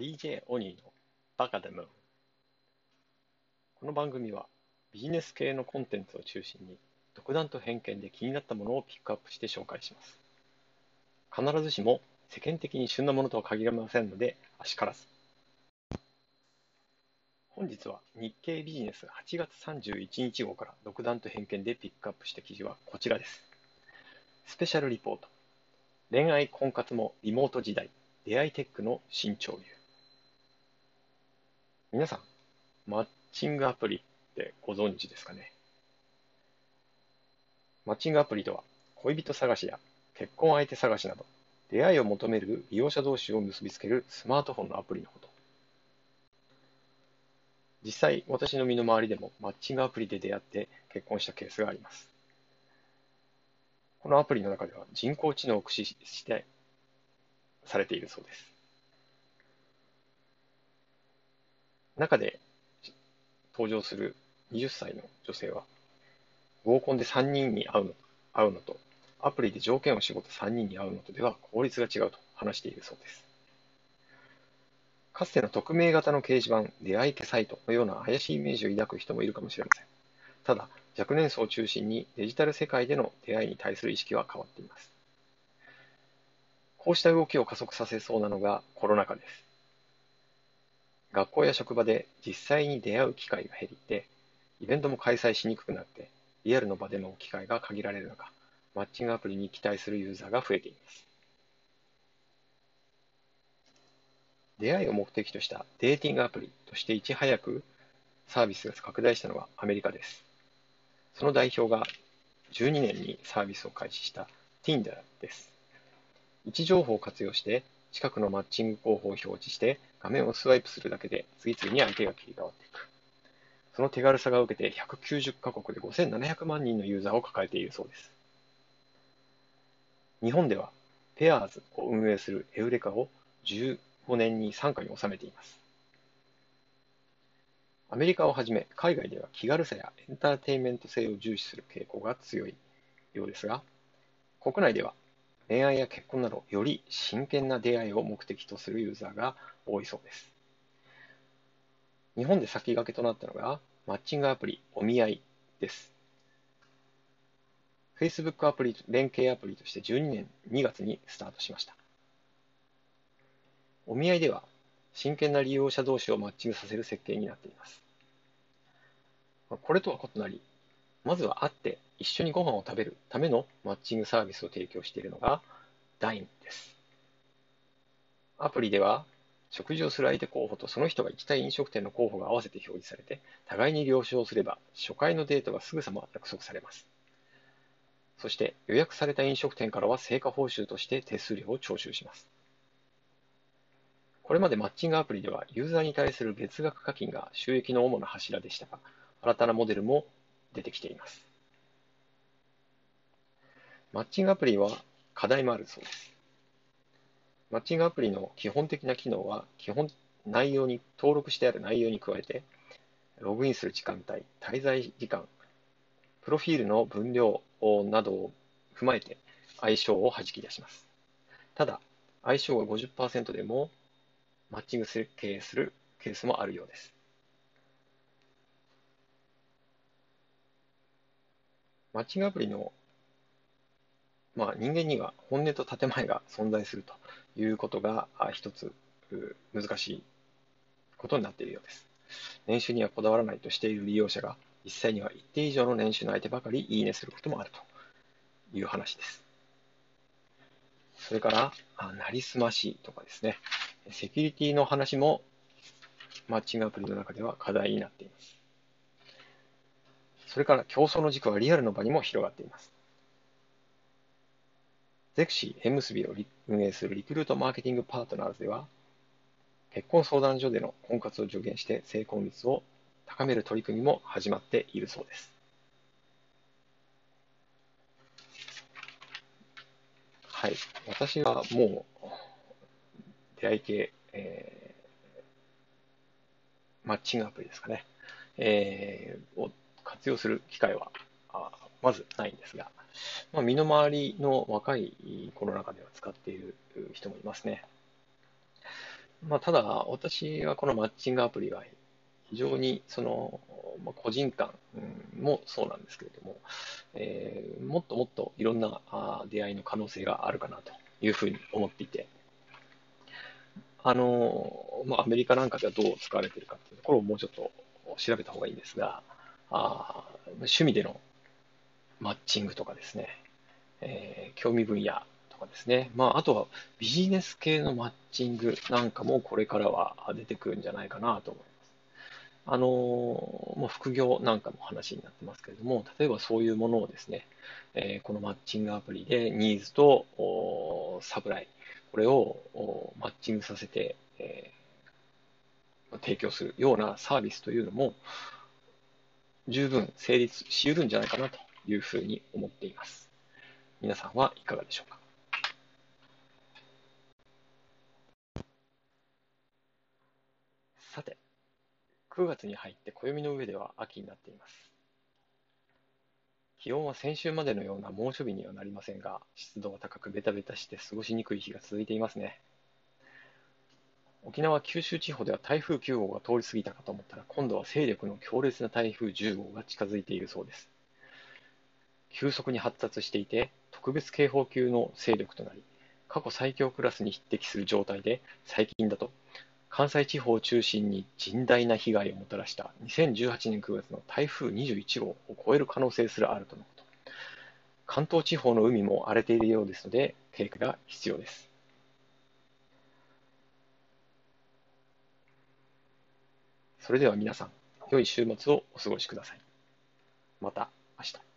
DJ オニーのバカでムこの番組はビジネス系のコンテンツを中心に独断と偏見で気になったものをピックアップして紹介します。必ずしも世間的に旬なものとは限りませんのであしからず。本日は日経ビジネス8月31日号から独断と偏見でピックアップした記事はこちらです。スペシャルリポート。恋愛婚活もリモート時代。出会いテックの新潮流。皆さん、マッチングアプリってご存知ですかね？マッチングアプリとは、恋人探しや結婚相手探しなど、出会いを求める利用者同士を結びつけるスマートフォンのアプリのこと。実際、私の身の回りでもマッチングアプリで出会って結婚したケースがあります。このアプリの中では人工知能を駆使してされているそうです。中で登場する20歳の女性は、合コンで3人に会うの会うのと、アプリで条件を絞った3人に会うのとでは効率が違うと話しているそうです。かつての匿名型の掲示板、出会い系サイトのような怪しいイメージを抱く人もいるかもしれません。ただ、若年層を中心にデジタル世界での出会いに対する意識は変わっています。こうした動きを加速させそうなのがコロナ禍です。学校や職場で実際に出会う機会が減りて、イベントも開催しにくくなって、リアルの場での機会が限られる中、マッチングアプリに期待するユーザーが増えています。出会いを目的としたデーティングアプリとしていち早くサービスが拡大したのはアメリカです。その代表が12年にサービスを開始した Tinder です。位置情報を活用して近くのマッチング候補を表示して画面をスワイプするだけで次々に相手が切り替わっていく。その手軽さが受けて190カ国で5700万人のユーザーを抱えているそうです。日本ではペアーズを運営するエウレカを15年に傘下に収めています。アメリカをはじめ海外では気軽さやエンターテインメント性を重視する傾向が強いようですが、国内では恋愛や結婚など、より真剣な出会いを目的とするユーザーが多いそうです。日本で先駆けとなったのが、マッチングアプリ、お見合いです。Facebook アプリ、連携アプリとして12年2月にスタートしました。お見合いでは、真剣な利用者同士をマッチングさせる設計になっています。これとは異なり、まずは会って一緒にご飯を食べるためのマッチングサービスを提供しているのが DIME です。アプリでは食事をする相手候補とその人が行きたい飲食店の候補が合わせて表示されて、互いに了承すれば初回のデートがすぐさま約束されます。そして予約された飲食店からは成果報酬として手数料を徴収します。これまでマッチングアプリではユーザーに対する月額課金が収益の主な柱でしたが、新たなモデルも出てきています。マッチングアプリは課題もあるそうです。マッチングアプリの基本的な機能は、基本内容に、登録してある内容に加えて、ログインする時間帯、滞在時間、プロフィールの分量などを踏まえて相性を弾き出します。ただ、相性が50%でもマッチングするケースもあるようです。マッチングアプリの、まあ、人間には本音と建前が存在するということが一つ難しいことになっているようです。年収にはこだわらないとしている利用者が実際には一定以上の年収の相手ばかりいいねすることもあるという話です。それから、なりすましとかですね、セキュリティの話もマッチングアプリの中では課題になっています。それから競争の軸はリアルの場にも広がっています。ゼクシー、エムスビを運営するリクルートマーケティングパートナーズでは、結婚相談所での婚活を助言して成婚率を高める取り組みも始まっているそうです。はい。私はもう、出会い系、えー、マッチングアプリですかね。えー、を活用する機会はあまずないんですが、まあ、身の回りの若い子の中では使っている人もいますね。まあ、ただ、私はこのマッチングアプリは非常にその、まあ、個人間もそうなんですけれども、えー、もっともっといろんなあ出会いの可能性があるかなというふうに思っていて、あの、まあ、アメリカなんかではどう使われているかというところをもうちょっと調べた方がいいんですが、あ趣味でのマッチングとかですね、えー、興味分野とかですね、まあ、あとはビジネス系のマッチングなんかもこれからは出てくるんじゃないかなと思います。あのまあ、副業なんかも話になってますけれども、例えばそういうものをですね、えー、このマッチングアプリでニーズとサプライ、これをマッチングさせて、えー、提供するようなサービスというのも十分成立し得るんじゃないかなというふうに思っています。皆さんはいかがでしょうか？さて、9月に入って暦の上では秋になっています。気温は先週までのような猛暑日にはなりませんが、湿度が高くベタベタして過ごしにくい日が続いていますね。沖縄、九州地方では台風9号が通り過ぎたかと思ったら、今度は勢力の強烈な台風10号が近づいているそうです。急速に発達していて、特別警報級の勢力となり、過去最強クラスに匹敵する状態で、最近だと関西地方を中心に甚大な被害をもたらした2018年9月の台風21号を超える可能性すらあるとのこと。関東地方の海も荒れているようですので、警戒が必要です。それでは皆さん、良い週末をお過ごしください。また明日。